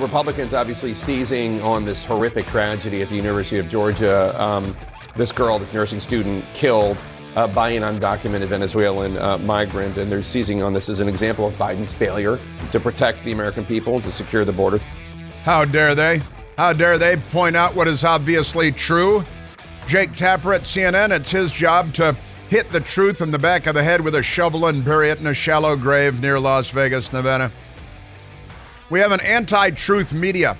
Republicans obviously seizing on this horrific tragedy at the University of Georgia. Um, this girl, this nursing student, killed uh, by an undocumented Venezuelan uh, migrant, and they're seizing on this as an example of Biden's failure to protect the American people and to secure the border. How dare they? How dare they point out what is obviously true? Jake Tapper at CNN, it's his job to hit the truth in the back of the head with a shovel and bury it in a shallow grave near Las Vegas, Nevada. We have an anti truth media.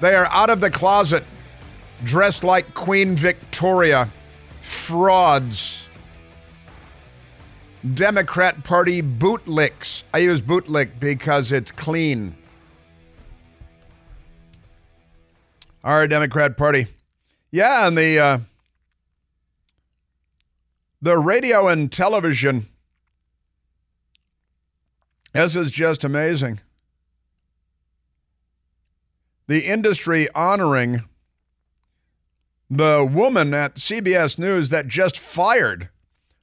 They are out of the closet, dressed like Queen Victoria, frauds. Democrat Party bootlicks. I use bootlick because it's clean. Our Democrat Party. Yeah, and the uh, the radio and television. This is just amazing the industry honoring the woman at CBS News that just fired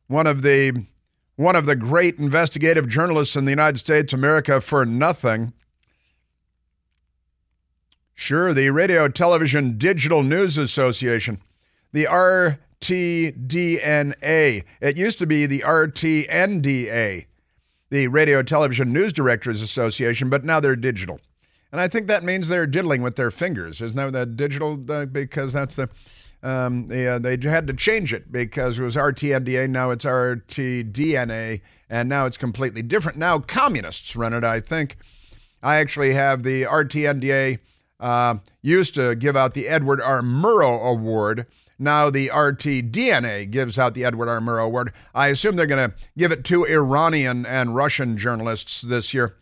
one of the one of the great investigative journalists in the United States America for nothing. Sure, the Radio Television Digital News Association, the RTDNA. It used to be the RTNDA, the Radio Television News Directors Association, but now they're digital. And I think that means they're diddling with their fingers. Isn't that that digital? Uh, because that's the. Um, they, uh, they had to change it because it was RTNDA, now it's RTDNA, and now it's completely different. Now communists run it, I think. I actually have the RTNDA uh, used to give out the Edward R. Murrow Award. Now the RTDNA gives out the Edward R. Murrow Award. I assume they're going to give it to Iranian and Russian journalists this year.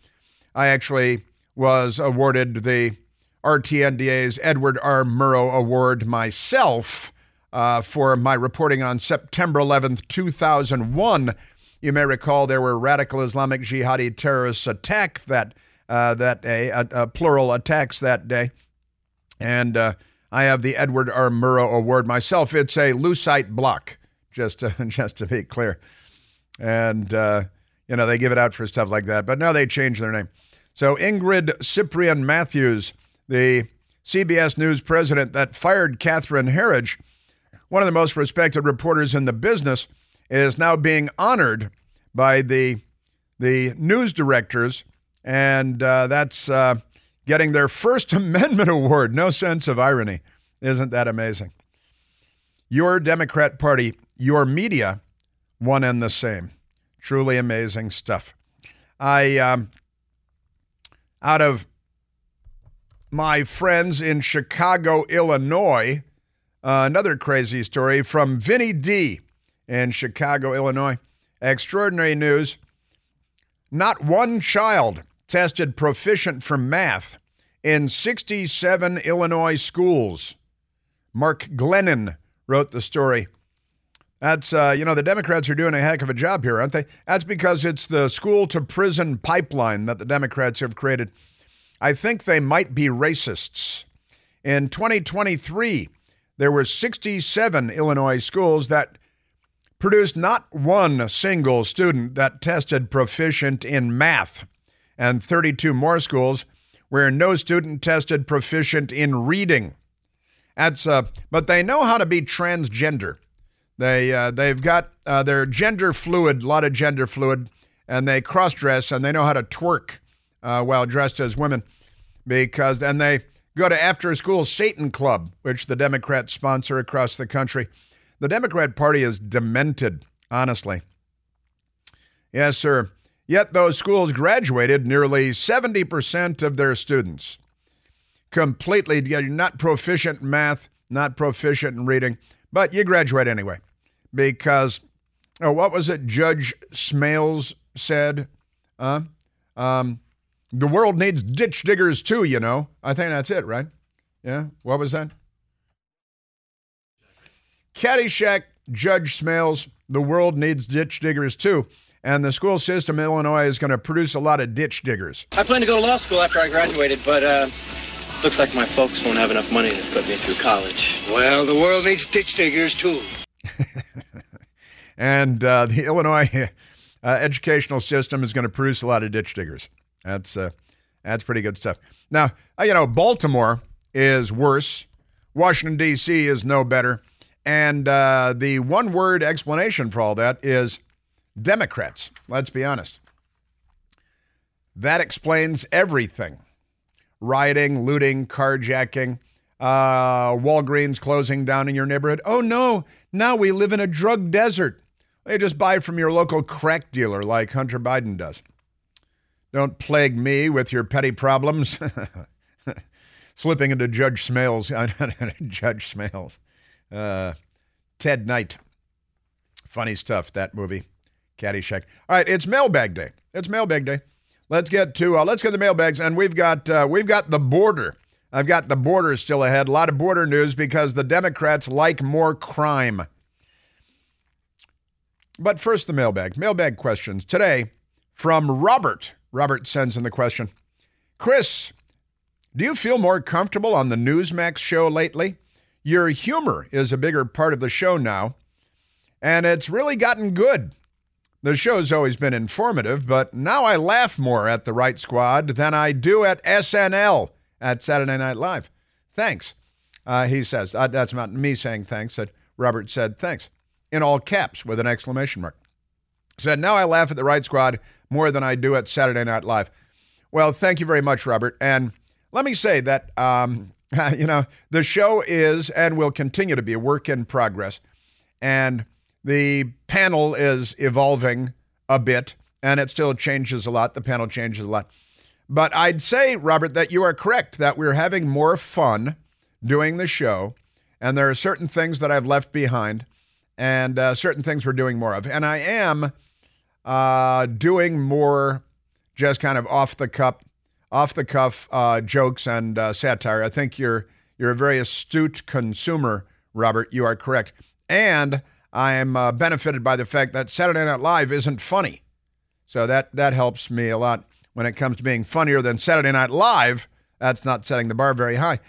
I actually was awarded the RTNDA's Edward R. Murrow Award myself uh, for my reporting on September 11th, 2001. You may recall there were radical Islamic jihadi terrorists attack that uh, that day, uh, uh, plural attacks that day, and uh, I have the Edward R. Murrow Award myself. It's a lucite block, just to, just to be clear, and uh, you know they give it out for stuff like that, but now they changed their name. So Ingrid Ciprian Matthews, the CBS News president that fired Catherine Herridge, one of the most respected reporters in the business, is now being honored by the the news directors, and uh, that's uh, getting their First Amendment award. No sense of irony, isn't that amazing? Your Democrat Party, your media, one and the same. Truly amazing stuff. I um, out of my friends in Chicago, Illinois. Uh, another crazy story from Vinny D in Chicago, Illinois. Extraordinary news. Not one child tested proficient for math in 67 Illinois schools. Mark Glennon wrote the story. That's, uh, you know, the Democrats are doing a heck of a job here, aren't they? That's because it's the school to prison pipeline that the Democrats have created. I think they might be racists. In 2023, there were 67 Illinois schools that produced not one single student that tested proficient in math, and 32 more schools where no student tested proficient in reading. That's, uh, but they know how to be transgender. They uh, they've got uh, they're gender fluid, a lot of gender fluid, and they cross dress and they know how to twerk uh, while dressed as women, because and they go to after school Satan Club, which the Democrats sponsor across the country. The Democrat Party is demented, honestly. Yes, sir. Yet those schools graduated nearly 70% of their students. Completely, not proficient in math, not proficient in reading, but you graduate anyway because oh, what was it Judge Smails said? Uh, um, the world needs ditch diggers too, you know. I think that's it, right? Yeah. What was that? Caddyshack, Judge Smails, the world needs ditch diggers too. And the school system in Illinois is going to produce a lot of ditch diggers. I plan to go to law school after I graduated, but uh, looks like my folks won't have enough money to put me through college. Well, the world needs ditch diggers too. And uh, the Illinois uh, educational system is going to produce a lot of ditch diggers. That's uh, That's pretty good stuff. Now, uh, you know, Baltimore is worse. Washington, D.C. is no better. And uh, the one word explanation for all that is Democrats. Let's be honest. That explains everything rioting, looting, carjacking, uh, Walgreens closing down in your neighborhood. Oh no, now we live in a drug desert. They just buy from your local crack dealer like Hunter Biden does. Don't plague me with your petty problems. Slipping into Judge Smails, Judge Smails, uh, Ted Knight. Funny stuff, that movie, Caddyshack. All right, it's mailbag day. It's mailbag day. Let's get to uh, let's get the mailbags, and we've got uh, we've got the border. I've got the border still ahead. A lot of border news because the Democrats like more crime. But first, the mailbag. Mailbag questions today from Robert. Robert sends in the question Chris, do you feel more comfortable on the Newsmax show lately? Your humor is a bigger part of the show now, and it's really gotten good. The show's always been informative, but now I laugh more at the Right Squad than I do at SNL at Saturday Night Live. Thanks. Uh, he says, uh, that's not me saying thanks, that Robert said thanks in all caps with an exclamation mark. Said, now I laugh at the Right Squad more than I do at Saturday Night Live. Well, thank you very much, Robert. And let me say that, um, you know, the show is and will continue to be a work in progress. And the panel is evolving a bit, and it still changes a lot. The panel changes a lot. But I'd say, Robert, that you are correct that we're having more fun doing the show. And there are certain things that I've left behind and uh, certain things we're doing more of. And I am uh, doing more just kind of off the cup, off the cuff uh, jokes and uh, satire. I think you're you're a very astute consumer, Robert. You are correct, and I'm uh, benefited by the fact that Saturday Night Live isn't funny, so that that helps me a lot when it comes to being funnier than Saturday Night Live. That's not setting the bar very high,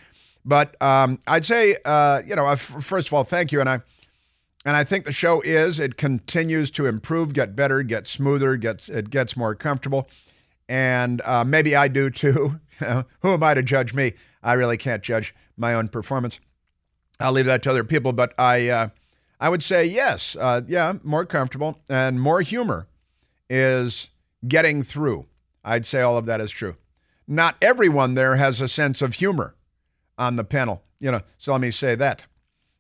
but um, I'd say uh, you know first of all, thank you, and I and I think the show is it continues to improve, get better, get smoother, gets it gets more comfortable, and uh, maybe I do too. Who am I to judge me? I really can't judge my own performance. I'll leave that to other people, but I uh, I would say yes, uh, yeah, more comfortable and more humor is getting through. I'd say all of that is true. Not everyone there has a sense of humor on the panel, you know. So let me say that,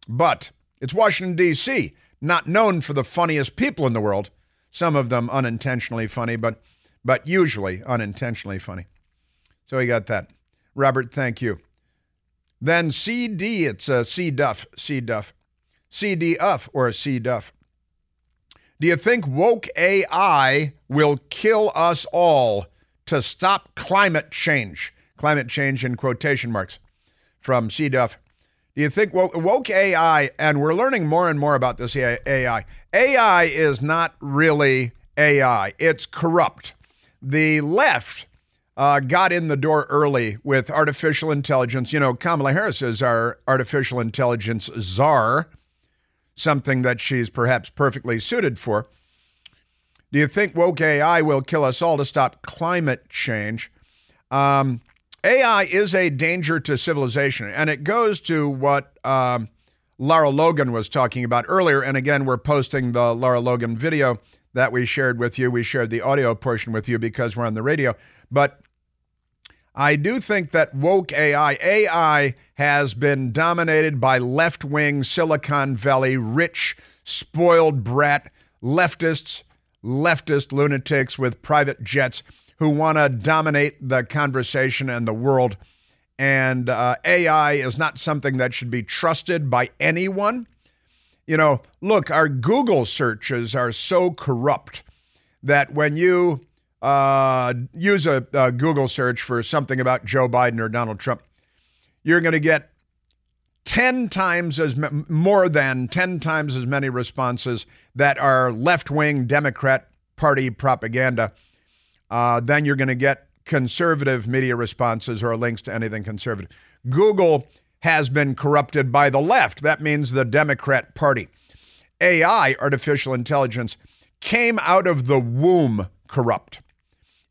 but it's Washington, D.C., not known for the funniest people in the world, some of them unintentionally funny, but, but usually unintentionally funny. So we got that. Robert, thank you. Then CD, it's a C Duff, C Duff. CD Uff or C Duff. Do you think woke AI will kill us all to stop climate change? Climate change in quotation marks from C Duff. Do you think woke, woke AI, and we're learning more and more about this AI, AI is not really AI, it's corrupt. The left uh, got in the door early with artificial intelligence. You know, Kamala Harris is our artificial intelligence czar, something that she's perhaps perfectly suited for. Do you think woke AI will kill us all to stop climate change? Um, AI is a danger to civilization, and it goes to what um, Lara Logan was talking about earlier. And again, we're posting the Lara Logan video that we shared with you. We shared the audio portion with you because we're on the radio. But I do think that woke AI, AI has been dominated by left wing Silicon Valley, rich, spoiled brat leftists, leftist lunatics with private jets who want to dominate the conversation and the world. And uh, AI is not something that should be trusted by anyone. You know, look, our Google searches are so corrupt that when you uh, use a, a Google search for something about Joe Biden or Donald Trump, you're going to get 10 times as more than 10 times as many responses that are left-wing Democrat party propaganda uh, then you're going to get conservative media responses or links to anything conservative. Google has been corrupted by the left. That means the Democrat Party. AI, artificial intelligence, came out of the womb corrupt.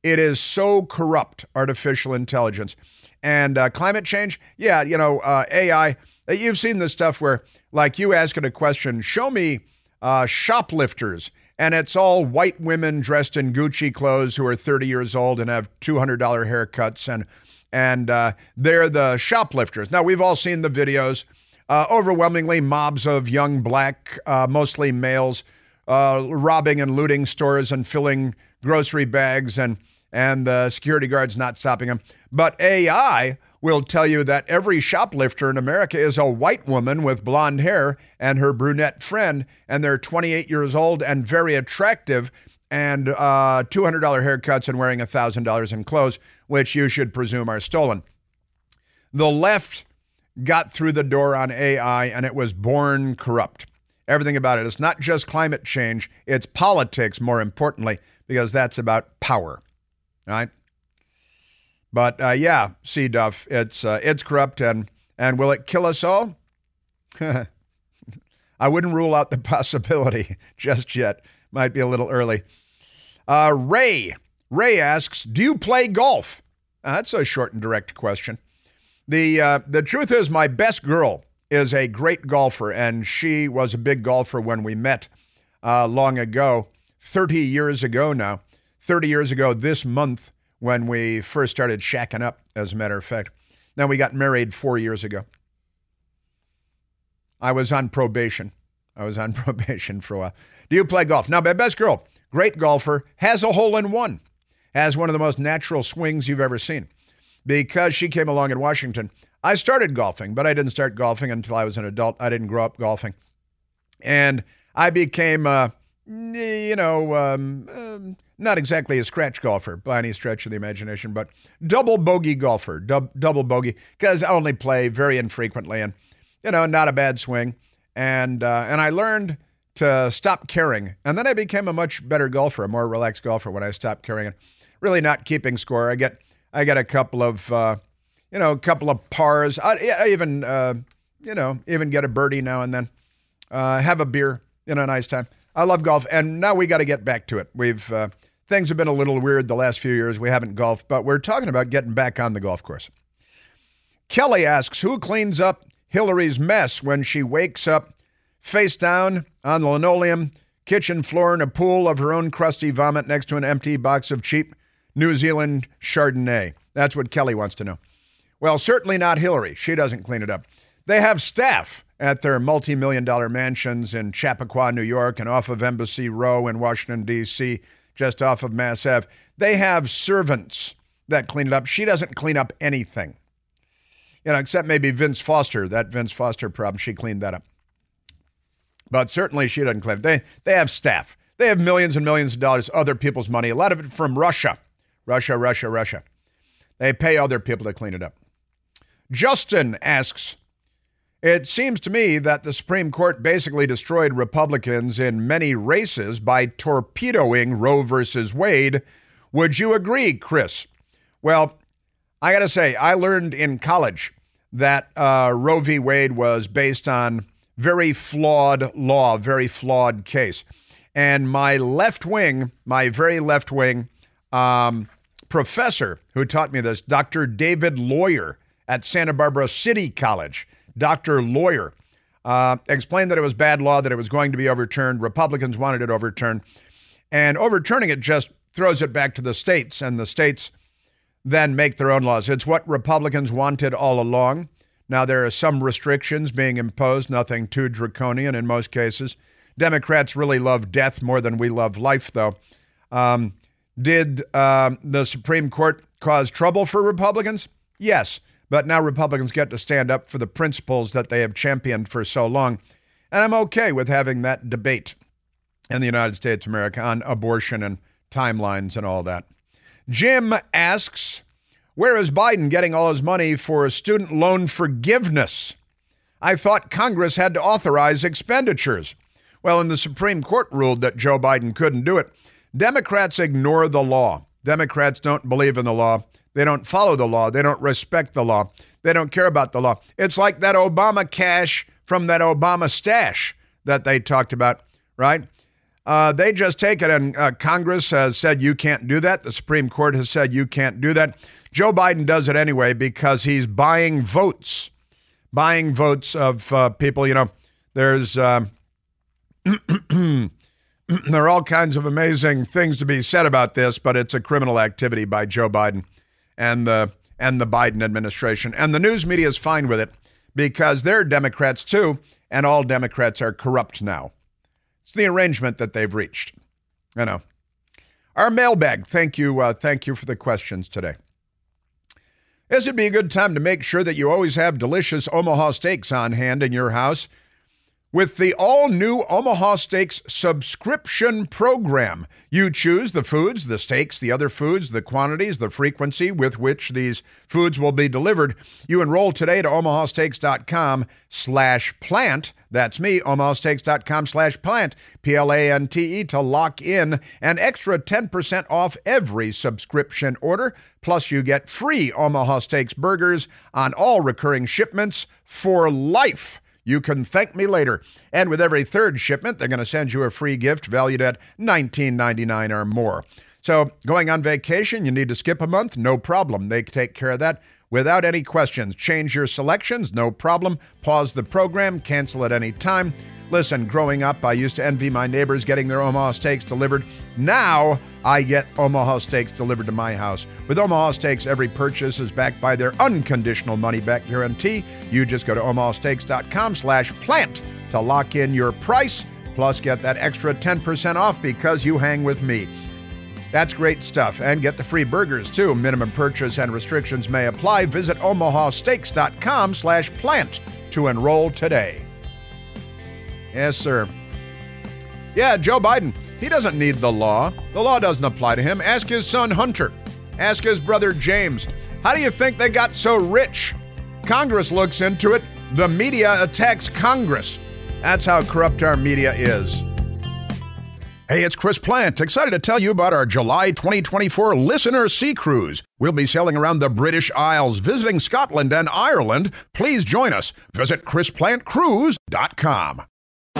It is so corrupt, artificial intelligence. And uh, climate change, yeah, you know, uh, AI, you've seen this stuff where, like, you ask it a question, show me uh, shoplifters, and it's all white women dressed in Gucci clothes who are 30 years old and have $200 haircuts, and, and uh, they're the shoplifters. Now, we've all seen the videos. Uh, overwhelmingly, mobs of young black, mostly males, robbing and looting stores and filling grocery bags and and the security guards not stopping them. But AI will tell you that every shoplifter in America is a white woman with blonde hair and her brunette friend, and they're 28 years old and very attractive, and uh, $200 haircuts and wearing $1,000 in clothes, which you should presume are stolen. The left got through the door on AI, and it was born corrupt. Everything about it. It's not just climate change, it's politics, more importantly, because that's about power right? But uh, yeah, C Duff, it's uh, it's corrupt, and and will it kill us all? I wouldn't rule out the possibility just yet. Might be a little early. Uh, Ray Ray asks, "Do you play golf?" Uh, that's a short and direct question. the uh, The truth is, my best girl is a great golfer, and she was a big golfer when we met uh, long ago, thirty years ago now. 30 years ago this month when we first started shacking up, as a matter of fact. Then we got married four years ago. I was on probation. I was on probation for a while. Do you play golf? Now, my best girl, great golfer, has a hole in one, has one of the most natural swings you've ever seen. Because she came along in Washington, I started golfing, but I didn't start golfing until I was an adult. I didn't grow up golfing. And I became, uh, you know, um, um, not exactly a scratch golfer by any stretch of the imagination, but double bogey golfer, dub, double bogey, because I only play very infrequently and, you know, not a bad swing. And, uh, and I learned to stop caring. And then I became a much better golfer, a more relaxed golfer when I stopped caring and really not keeping score. I get, I get a couple of, uh, you know, a couple of pars. I, I even, uh, you know, even get a birdie now and then. Uh, have a beer, you know, a nice time. I love golf, and now we got to get back to it. We've uh, Things have been a little weird the last few years. We haven't golfed, but we're talking about getting back on the golf course. Kelly asks Who cleans up Hillary's mess when she wakes up face down on the linoleum, kitchen floor, in a pool of her own crusty vomit next to an empty box of cheap New Zealand Chardonnay? That's what Kelly wants to know. Well, certainly not Hillary. She doesn't clean it up. They have staff at their multi million dollar mansions in Chappaqua, New York, and off of Embassy Row in Washington, D.C just off of Mass Ave. They have servants that clean it up. She doesn't clean up anything. You know, except maybe Vince Foster, that Vince Foster problem, she cleaned that up. But certainly she doesn't clean it. They, they have staff. They have millions and millions of dollars, other people's money, a lot of it from Russia. Russia, Russia, Russia. They pay other people to clean it up. Justin asks, it seems to me that the Supreme Court basically destroyed Republicans in many races by torpedoing Roe versus Wade. Would you agree, Chris? Well, I got to say, I learned in college that uh, Roe v. Wade was based on very flawed law, very flawed case. And my left wing, my very left wing um, professor who taught me this, Dr. David Lawyer at Santa Barbara City College, Dr. Lawyer, uh, explained that it was bad law, that it was going to be overturned. Republicans wanted it overturned. And overturning it just throws it back to the states, and the states then make their own laws. It's what Republicans wanted all along. Now, there are some restrictions being imposed, nothing too draconian in most cases. Democrats really love death more than we love life, though. Um, did uh, the Supreme Court cause trouble for Republicans? Yes. But now Republicans get to stand up for the principles that they have championed for so long. And I'm okay with having that debate in the United States of America on abortion and timelines and all that. Jim asks, Where is Biden getting all his money for student loan forgiveness? I thought Congress had to authorize expenditures. Well, and the Supreme Court ruled that Joe Biden couldn't do it. Democrats ignore the law. Democrats don't believe in the law. They don't follow the law. They don't respect the law. They don't care about the law. It's like that Obama cash from that Obama stash that they talked about, right? Uh, they just take it, and uh, Congress has said you can't do that. The Supreme Court has said you can't do that. Joe Biden does it anyway because he's buying votes, buying votes of uh, people. You know, there's uh, there are all kinds of amazing things to be said about this, but it's a criminal activity by Joe Biden and the and the Biden administration, and the news media is fine with it because they're Democrats too, and all Democrats are corrupt now. It's the arrangement that they've reached. I know. Our mailbag. Thank you. Uh, thank you for the questions today. This would be a good time to make sure that you always have delicious Omaha steaks on hand in your house with the all new Omaha Steaks subscription program. You choose the foods, the steaks, the other foods, the quantities, the frequency with which these foods will be delivered. You enroll today to omahasteaks.com slash plante. That's me, omahasteaks.com slash plante, P L A N T E, to lock in an extra 10% off every subscription order. Plus, you get free Omaha Steaks burgers on all recurring shipments for life. You can thank me later. And with every third shipment, they're going to send you a free gift valued at $19.99 or more. So, going on vacation, you need to skip a month? No problem. They take care of that without any questions. Change your selections? No problem. Pause the program, cancel at any time. Listen, growing up, I used to envy my neighbors getting their Omaha steaks delivered. Now I get Omaha steaks delivered to my house. With Omaha steaks, every purchase is backed by their unconditional money-back guarantee. You just go to omahasteaks.com slash plante to lock in your price, plus get that extra 10% off because you hang with me. That's great stuff. And get the free burgers too. Minimum purchase and restrictions may apply. Visit omahasteaks.com slash plante to enroll today. Yes, sir. Yeah, Joe Biden, he doesn't need the law. The law doesn't apply to him. Ask his son Hunter. Ask his brother James. How do you think they got so rich? Congress looks into it. The media attacks Congress. That's how corrupt our media is. Hey, it's Chris Plante. Excited to tell you about our July 2024 Listener Sea Cruise. We'll be sailing around the British Isles, visiting Scotland and Ireland. Please join us. Visit ChrisPlanteCruise.com.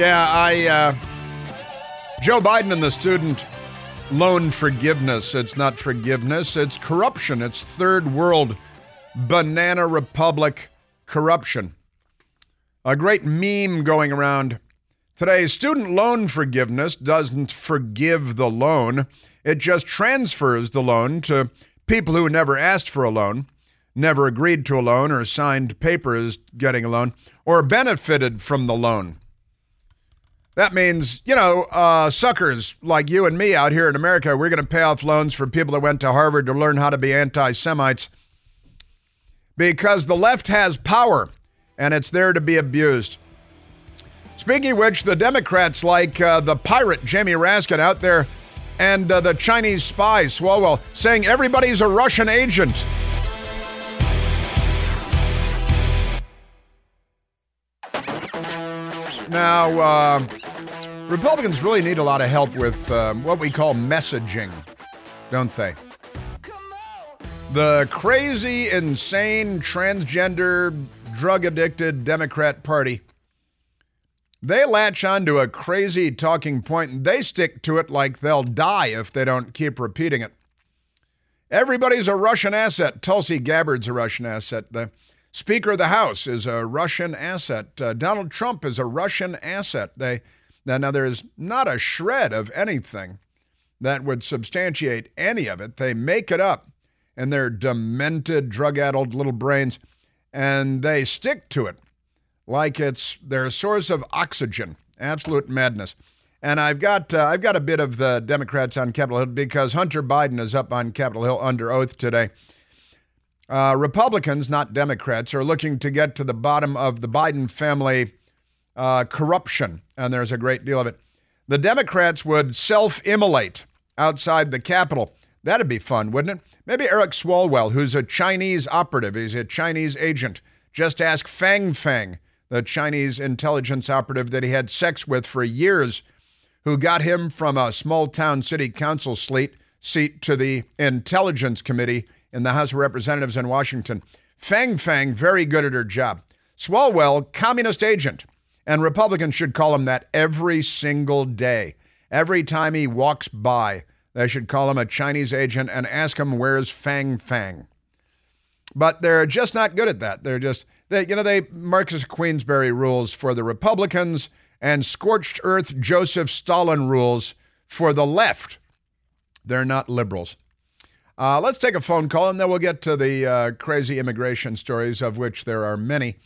Yeah, I, uh, Joe Biden and the student loan forgiveness. It's not forgiveness, it's corruption. It's third world banana republic corruption. A great meme going around today student loan forgiveness doesn't forgive the loan, it just transfers the loan to people who never asked for a loan, never agreed to a loan, or signed papers getting a loan, or benefited from the loan. That means, you know, uh, suckers like you and me out here in America, we're going to pay off loans for people that went to Harvard to learn how to be anti Semites because the left has power and it's there to be abused. Speaking of which, the Democrats, like uh, the pirate Jamie Raskin out there and uh, the Chinese spy Swalwell, saying everybody's a Russian agent. Now, uh, Republicans really need a lot of help with um, what we call messaging, don't they? The crazy, insane, transgender, drug addicted Democrat Party. They latch onto a crazy talking point and they stick to it like they'll die if they don't keep repeating it. Everybody's a Russian asset. Tulsi Gabbard's a Russian asset. The Speaker of the House is a Russian asset. Uh, Donald Trump is a Russian asset. They now, now there is not a shred of anything that would substantiate any of it. They make it up in their demented, drug-addled little brains, and they stick to it like it's their source of oxygen. Absolute madness. And I've got uh, I've got a bit of the Democrats on Capitol Hill because Hunter Biden is up on Capitol Hill under oath today. Uh, Republicans, not Democrats, are looking to get to the bottom of the Biden family uh, corruption, and there's a great deal of it. The Democrats would self immolate outside the Capitol. That'd be fun, wouldn't it? Maybe Eric Swalwell, who's a Chinese operative, he's a Chinese agent. Just ask Fang Fang, the Chinese intelligence operative that he had sex with for years, who got him from a small town city council seat, seat to the Intelligence Committee in the House of Representatives in Washington. Fang Fang, very good at her job. Swalwell, communist agent. And Republicans should call him that every single day. Every time he walks by, they should call him a Chinese agent and ask him where's Fang Fang. But they're just not good at that. They're just, they, you know, they Marcus Queensberry rules for the Republicans and scorched earth Joseph Stalin rules for the left. They're not liberals. Uh, let's take a phone call and then we'll get to the uh, crazy immigration stories, of which there are many.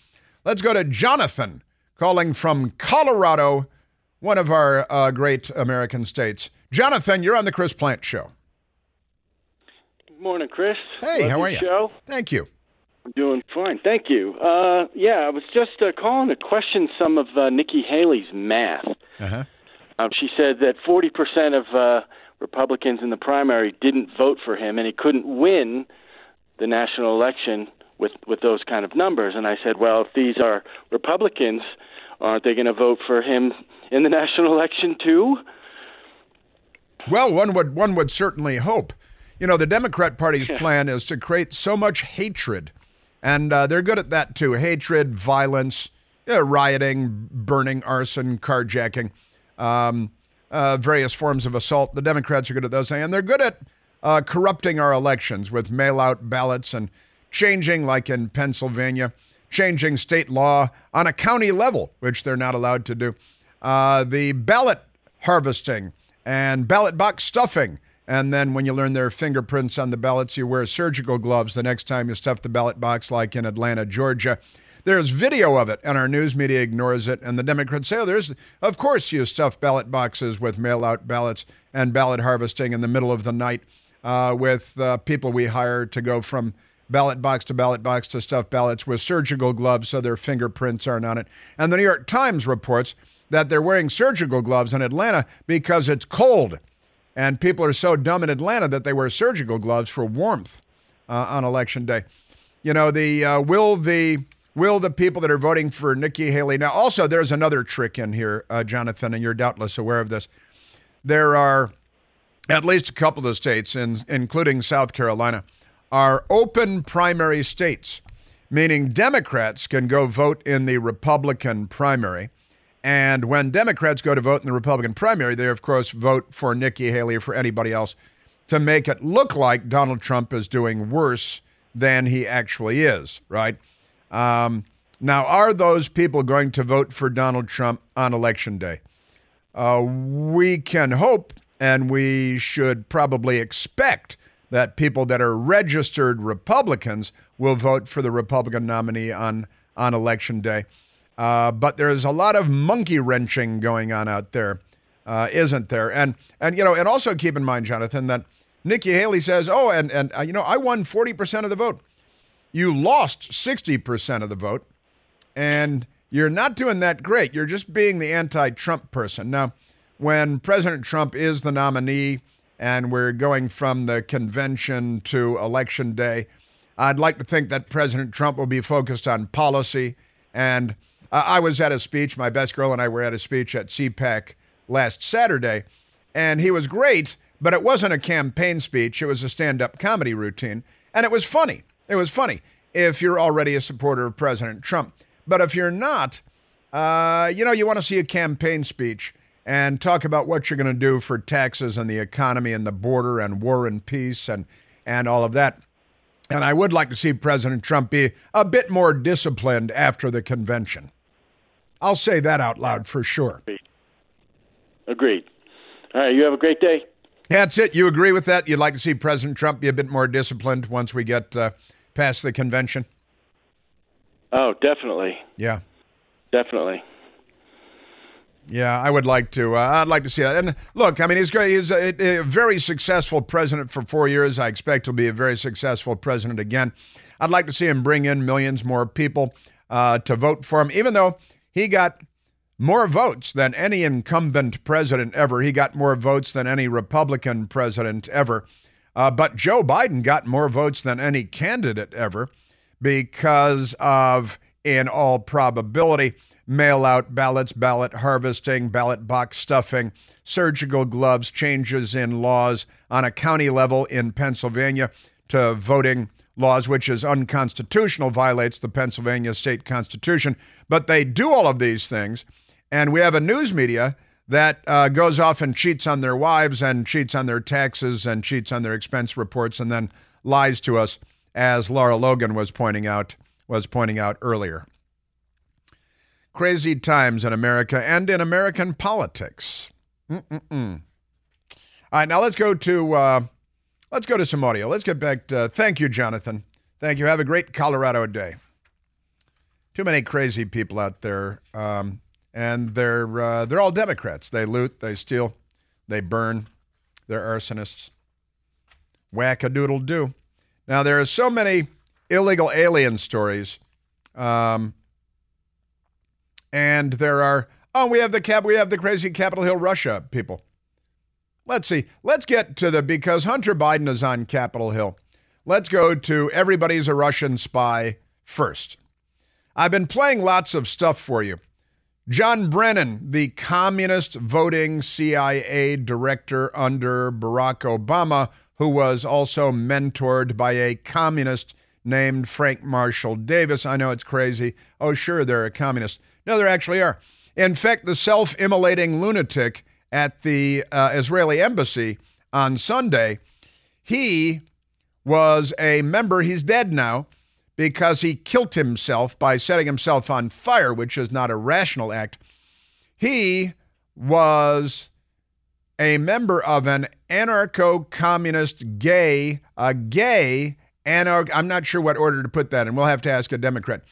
Let's go to Jonathan calling from Colorado, one of our uh, great American states. Jonathan, you're on the Chris Plante Show. Good Morning, Chris. Hey, Love how are you? Show. Thank you. I'm doing fine, thank you. Uh, yeah, I was just uh, calling to question some of uh, Nikki Haley's math. Uh-huh. Um, she said that 40% of uh, Republicans in the primary didn't vote for him, and he couldn't win the national election with with those kind of numbers. And I said, well, if these are Republicans, aren't they going to vote for him in the national election too? Well, one would one would certainly hope. You know, the Democrat Party's plan is to create so much hatred, and uh, they're good at that too: hatred, violence, yeah, rioting, burning, arson, carjacking, um, uh, various forms of assault. The Democrats are good at those things, and they're good at uh, corrupting our elections with mail-out ballots and changing, like in Pennsylvania, changing state law on a county level, which they're not allowed to do. Uh, the ballot harvesting and ballot box stuffing. And then when you learn their fingerprints on the ballots, you wear surgical gloves the next time you stuff the ballot box, like in Atlanta, Georgia. There's video of it, and our news media ignores it. And the Democrats say, oh, there's, of course, you stuff ballot boxes with mail out ballots and ballot harvesting in the middle of the night uh, with uh, people we hire to go from ballot box to ballot box to stuff ballots with surgical gloves so their fingerprints aren't on it. And the New York Times reports that they're wearing surgical gloves in Atlanta because it's cold. And people are so dumb in Atlanta that they wear surgical gloves for warmth uh, on election day. You know, the uh, will the will the people that are voting for Nikki Haley now also there's another trick in here, uh, Jonathan, and you're doubtless aware of this. There are at least a couple of states, in, including South Carolina, are open primary states, meaning Democrats can go vote in the Republican primary. And when Democrats go to vote in the Republican primary, they, of course, vote for Nikki Haley or for anybody else to make it look like Donald Trump is doing worse than he actually is, right? Um, now, are those people going to vote for Donald Trump on election day? Uh, we can hope and we should probably expect that people that are registered Republicans will vote for the Republican nominee on, on election day. Uh, but there's a lot of monkey wrenching going on out there, uh, not there? And and you know, and also keep in mind, Jonathan, that Nikki Haley says, "Oh, and and uh, you know, I won 40% of the vote. You lost 60% of the vote, and you're not doing that great. You're just being the anti-Trump person." Now, when President Trump is the nominee, and we're going from the convention to election day, I'd like to think that President Trump will be focused on policy and I was at a speech. My best girl and I were at a speech at CPAC last Saturday, and he was great, but it wasn't a campaign speech. It was a stand up comedy routine, and it was funny. It was funny if you're already a supporter of President Trump. But if you're not, uh, you know, you want to see a campaign speech and talk about what you're going to do for taxes and the economy and the border and war and peace and, and all of that. And I would like to see President Trump be a bit more disciplined after the convention. I'll say that out loud for sure. Agreed. All right, you have a great day. That's it. You agree with that? You'd like to see President Trump be a bit more disciplined once we get uh, past the convention? Oh, definitely. Yeah. Definitely. Yeah, I would like to. Uh, I'd like to see that. And look, I mean, he's great. He's a, a, very successful president for four years. I expect he'll be a very successful president again. I'd like to see him bring in millions more people uh, to vote for him, even though he got more votes than any incumbent president ever. He got more votes than any Republican president ever. Uh, but Joe Biden got more votes than any candidate ever because of, in all probability, mail out ballots, ballot harvesting, ballot box stuffing, surgical gloves, changes in laws on a county level in Pennsylvania to voting laws, which is unconstitutional, violates the Pennsylvania state constitution. But they do all of these things. And we have a news media that uh, goes off and cheats on their wives and cheats on their taxes and cheats on their expense reports and then lies to us, as Lara Logan was pointing out was pointing out earlier. Crazy times in America and in American politics. Mm-mm-mm. All right, now let's go to uh, let's go to some audio. Let's get back. To, thank you, Jonathan. Thank you. Have a great Colorado day. Too many crazy people out there. Um, and they're uh, they're all Democrats. They loot, they steal, they burn. They're arsonists. Whack a doodle do. Now there are so many illegal alien stories, um, and there are oh we have the cap we have the crazy Capitol Hill Russia people. Let's see. Let's get to the because Hunter Biden is on Capitol Hill. Let's go to everybody's a Russian spy first. I've been playing lots of stuff for you. John Brennan, the communist voting CIA director under Barack Obama, who was also mentored by a communist named Frank Marshall Davis. I know it's crazy. Oh, sure, they're a communist. No, there actually are. In fact, the self immolating lunatic at the uh, Israeli embassy on Sunday, he was a member, he's dead now, because he killed himself by setting himself on fire, which is not a rational act. He was a member of an anarcho communist gay, a gay anarch, I'm not sure what order to put that in. We'll have to ask a Democrat.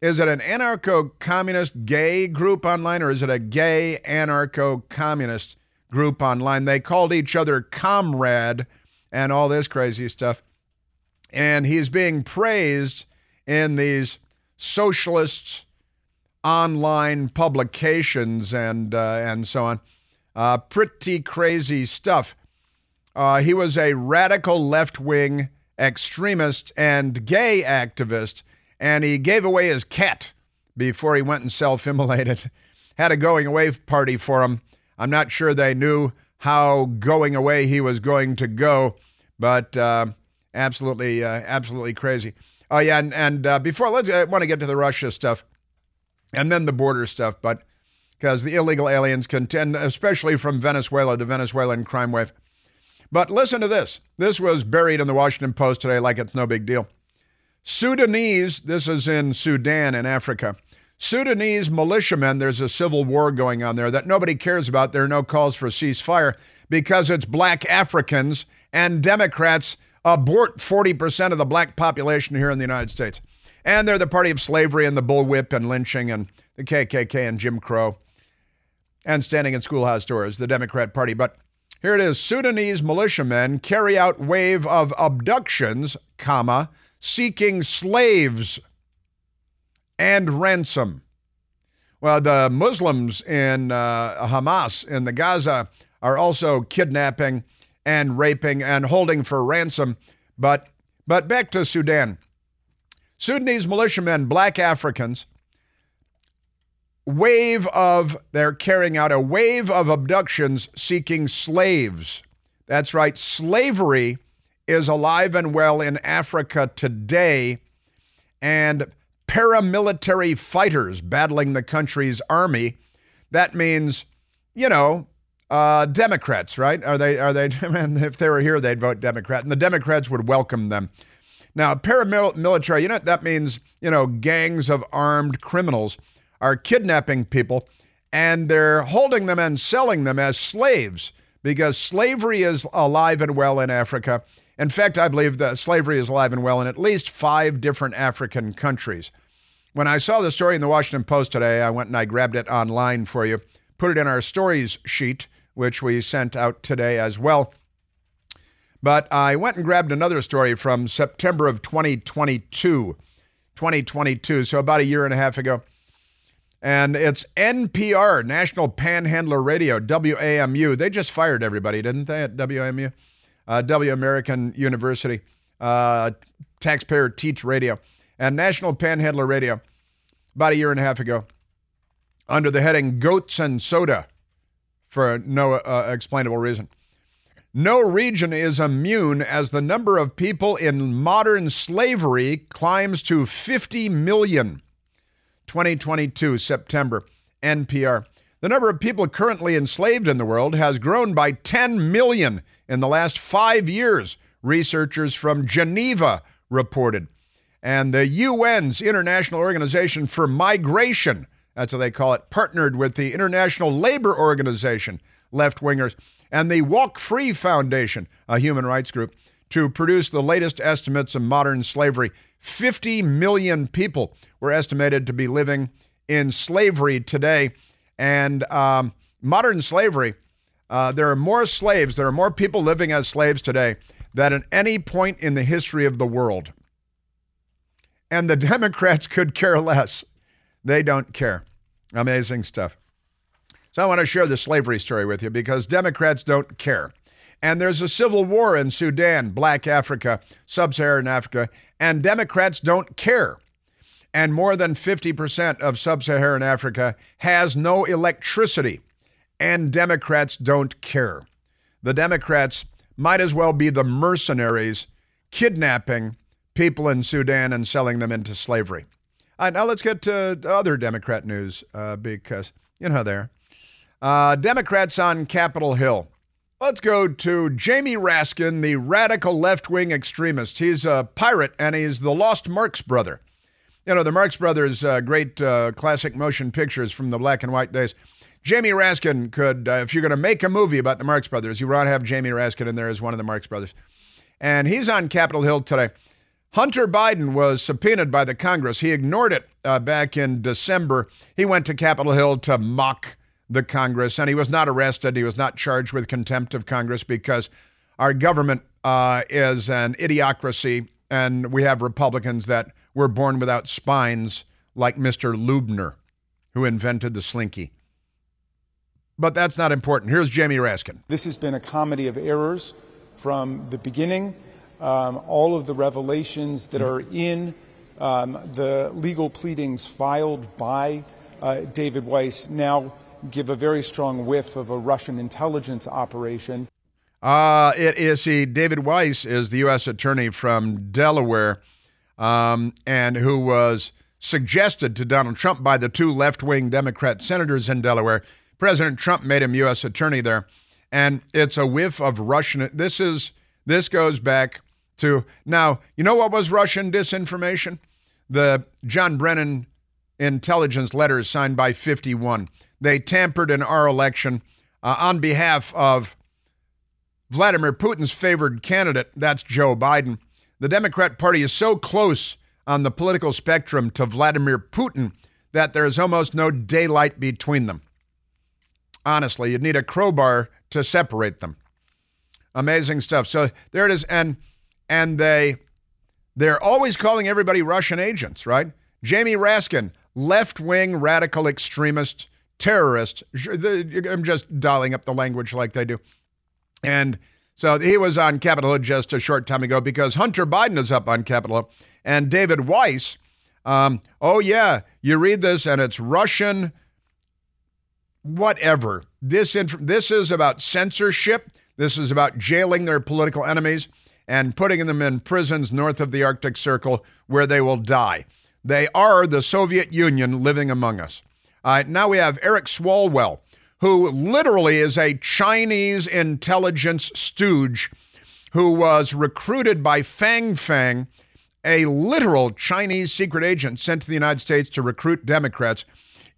Is it an anarcho communist gay group online or is it a gay anarcho communist group online? They called each other comrade and all this crazy stuff. And he's being praised in these socialist online publications and uh, and so on. Uh, pretty crazy stuff. Uh, he was a radical left wing extremist and gay activist, and he gave away his cat before he went and self immolated. Had a going away party for him. I'm not sure they knew how going away he was going to go, but uh, absolutely, uh, absolutely crazy. Oh yeah, and, and uh, before let's I want to get to the Russia stuff, and then the border stuff, but because the illegal aliens contend, especially from Venezuela, the Venezuelan crime wave. But listen to this. This was buried in the Washington Post today, like it's no big deal. Sudanese, this is in Sudan in Africa. Sudanese militiamen, there's a civil war going on there that nobody cares about. There are no calls for ceasefire because it's black Africans and Democrats abort 40% of the black population here in the United States. And they're the party of slavery and the bullwhip and lynching and the KKK and Jim Crow and standing in schoolhouse doors, the Democrat Party. But here it is Sudanese militiamen carry out wave of abductions, comma, seeking slaves and ransom. Well, the Muslims in uh, Hamas in the Gaza are also kidnapping and raping and holding for ransom. But but back to Sudan. Sudanese militiamen, black Africans, wave of they're carrying out a wave of abductions seeking slaves. That's right, slavery is alive and well in Africa today and paramilitary fighters battling the country's army. That means, you know, uh, Democrats, right? Are they? Are they? if they were here, they'd vote Democrat, and the Democrats would welcome them. Now, paramilitary, you know, that means you know gangs of armed criminals are kidnapping people, and they're holding them and selling them as slaves because slavery is alive and well in Africa. In fact, I believe that slavery is alive and well in at least five different African countries. When I saw the story in the Washington Post today, I went and I grabbed it online for you, put it in our stories sheet which we sent out today as well. But I went and grabbed another story from September of 2022. 2022, so about a year and a half ago. And it's NPR, National Panhandler Radio, WAMU. They just fired everybody, didn't they, at WAMU? Uh, w American University, uh, Taxpayer Teach Radio, and National Panhandler Radio about a year and a half ago under the heading Goats and Soda for no uh, explainable reason. No region is immune as the number of people in modern slavery climbs to 50 million. 2022, September, NPR. The number of people currently enslaved in the world has grown by 10 million in the last five years, researchers from Geneva reported. And the UN's International Organization for Migration, that's what they call it, partnered with the International Labor Organization, left wingers, and the Walk Free Foundation, a human rights group, to produce the latest estimates of modern slavery. 50 million people were estimated to be living in slavery today. And um, modern slavery, uh, there are more slaves, there are more people living as slaves today than at any point in the history of the world. And the Democrats could care less. They don't care. Amazing stuff. So I want to share the slavery story with you because Democrats don't care. And there's a civil war in Sudan, Black Africa, Sub Saharan Africa, and Democrats don't care. And more than 50% of Sub Saharan Africa has no electricity, and Democrats don't care. The Democrats might as well be the mercenaries kidnapping people in Sudan and selling them into slavery. All right, now let's get to other Democrat news uh, because you know are. Uh, Democrats on Capitol Hill. Let's go to Jamie Raskin, the radical left wing extremist. He's a pirate and he's the Lost Marx brother. You know, the Marx Brothers, uh, great uh, classic motion pictures from the black and white days. Jamie Raskin could, uh, if you're going to make a movie about the Marx Brothers, you ought to have Jamie Raskin in there as one of the Marx Brothers. And he's on Capitol Hill today. Hunter Biden was subpoenaed by the Congress. He ignored it uh, back in December. He went to Capitol Hill to mock the Congress, and he was not arrested. He was not charged with contempt of Congress because our government uh, is an idiocracy, and we have Republicans that were born without spines, like Mr. Loebner, who invented the slinky. But that's not important. Here's Jamie Raskin. This has been a comedy of errors from the beginning. Um, all of the revelations that are in um, the legal pleadings filed by uh, David Weiss now give a very strong whiff of a Russian intelligence operation. Uh, it is the David Weiss is the U.S. attorney from Delaware, um, and who was suggested to Donald Trump by the two left-wing Democrat senators in Delaware. President Trump made him U.S. attorney there, and it's a whiff of Russian. This is this goes back to now. You know what was Russian disinformation? The John Brennan intelligence letters signed by 51 they tampered in our election uh, on behalf of Vladimir Putin's favored candidate, that's Joe Biden. The Democrat Party is so close on the political spectrum to Vladimir Putin that there is almost no daylight between them. Honestly, you'd need a crowbar to separate them. Amazing stuff. So there it is, and and they they're always calling everybody Russian agents, right? Jamie Raskin, left-wing radical extremist terrorist. I'm just dialing up the language like they do. And so he was on Capitol Hill just a short time ago because Hunter Biden is up on Capitol Hill. And David Weiss, um, oh, yeah, you read this and it's Russian, whatever. This, inf- this is about censorship. This is about jailing their political enemies and putting them in prisons north of the Arctic Circle where they will die. They are the Soviet Union living among us. Uh, now we have Eric Swalwell, who literally is a Chinese intelligence stooge who was recruited by Fang Fang, a literal Chinese secret agent sent to the United States to recruit Democrats.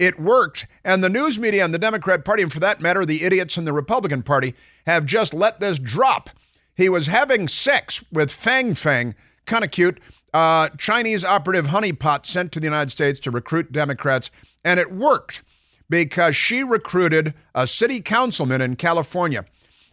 It worked, and the news media and the Democrat Party, and for that matter, the idiots in the Republican Party, have just let this drop. He was having sex with Fang Fang, kind of cute, uh, Chinese operative honeypot sent to the United States to recruit Democrats. And it worked because she recruited a city councilman in California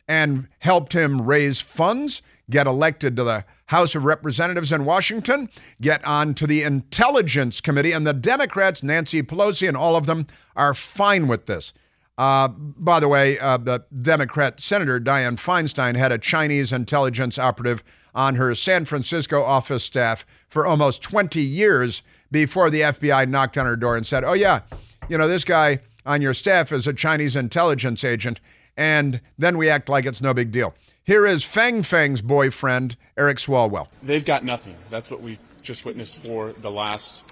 and helped him raise funds, get elected to the House of Representatives in Washington, get on to the Intelligence Committee, and the Democrats, Nancy Pelosi and all of them, are fine with this. Uh, by the way, uh, the Democrat Senator Dianne Feinstein had a Chinese intelligence operative on her San Francisco office staff for almost 20 years before the FBI knocked on her door and said, Oh, yeah, you know, this guy on your staff is a Chinese intelligence agent. And then we act like it's no big deal. Here is Fang Fang's boyfriend, Eric Swalwell. They've got nothing. That's what we just witnessed for the last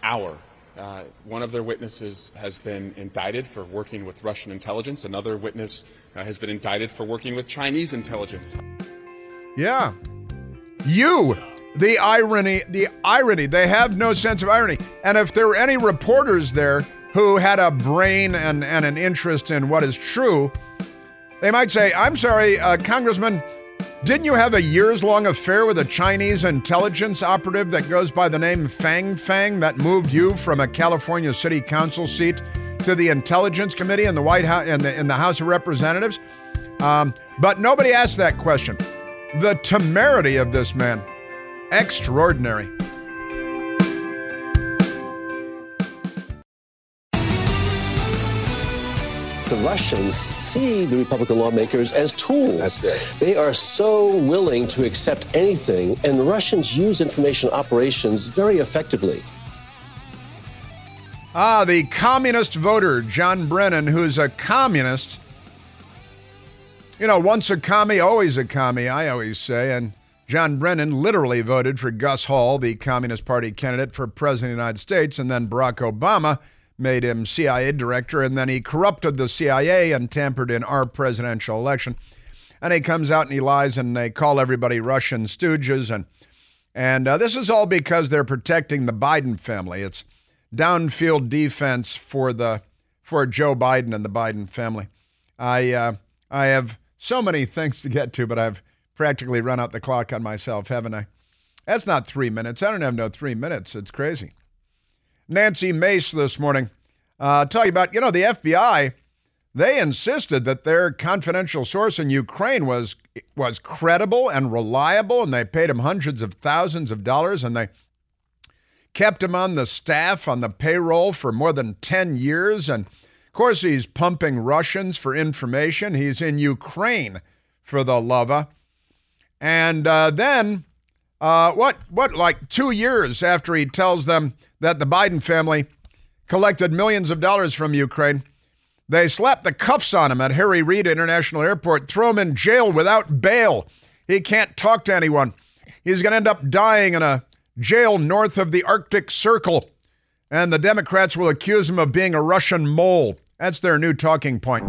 hour. Uh, one of their witnesses has been indicted for working with Russian intelligence. Another witness uh, has been indicted for working with Chinese intelligence. Yeah. You. The irony, the irony. They have no sense of irony. And if there were any reporters there who had a brain and, and an interest in what is true, they might say, I'm sorry, uh, Congressman, didn't you have a years long affair with a Chinese intelligence operative that goes by the name Fang Fang that moved you from a California City Council seat to the Intelligence Committee in the White House in the, in the House of Representatives? Um, but nobody asked that question. The temerity of this man, extraordinary. The Russians see the Republican lawmakers as tools. They are so willing to accept anything, and the Russians use information operations very effectively. Ah, the communist voter, John Brennan, who's a communist. You know, once a commie, always a commie, I always say. And John Brennan literally voted for Gus Hall, the Communist Party candidate for President of the United States, and then Barack Obama made him CIA director, and then he corrupted the CIA and tampered in our presidential election. And he comes out and he lies, and they call everybody Russian stooges, and and uh, this is all because they're protecting the Biden family. It's downfield defense for the for Joe Biden and the Biden family. I uh, I have so many things to get to, but I've practically run out the clock on myself, haven't I? That's not three minutes. I don't have no three minutes. It's crazy. Nancy Mace this morning uh, talking about, you know, the FBI. They insisted that their confidential source in Ukraine was was credible and reliable, and they paid him hundreds of thousands of dollars, and they kept him on the staff on the payroll for more than ten years. And of course, he's pumping Russians for information. He's in Ukraine for the lava, and uh, then uh, what? What? Like two years after he tells them that the Biden family collected millions of dollars from Ukraine. They slap the cuffs on him at Harry Reid International Airport, throw him in jail without bail. He can't talk to anyone. He's going to end up dying in a jail north of the Arctic Circle. And the Democrats will accuse him of being a Russian mole. That's their new talking point.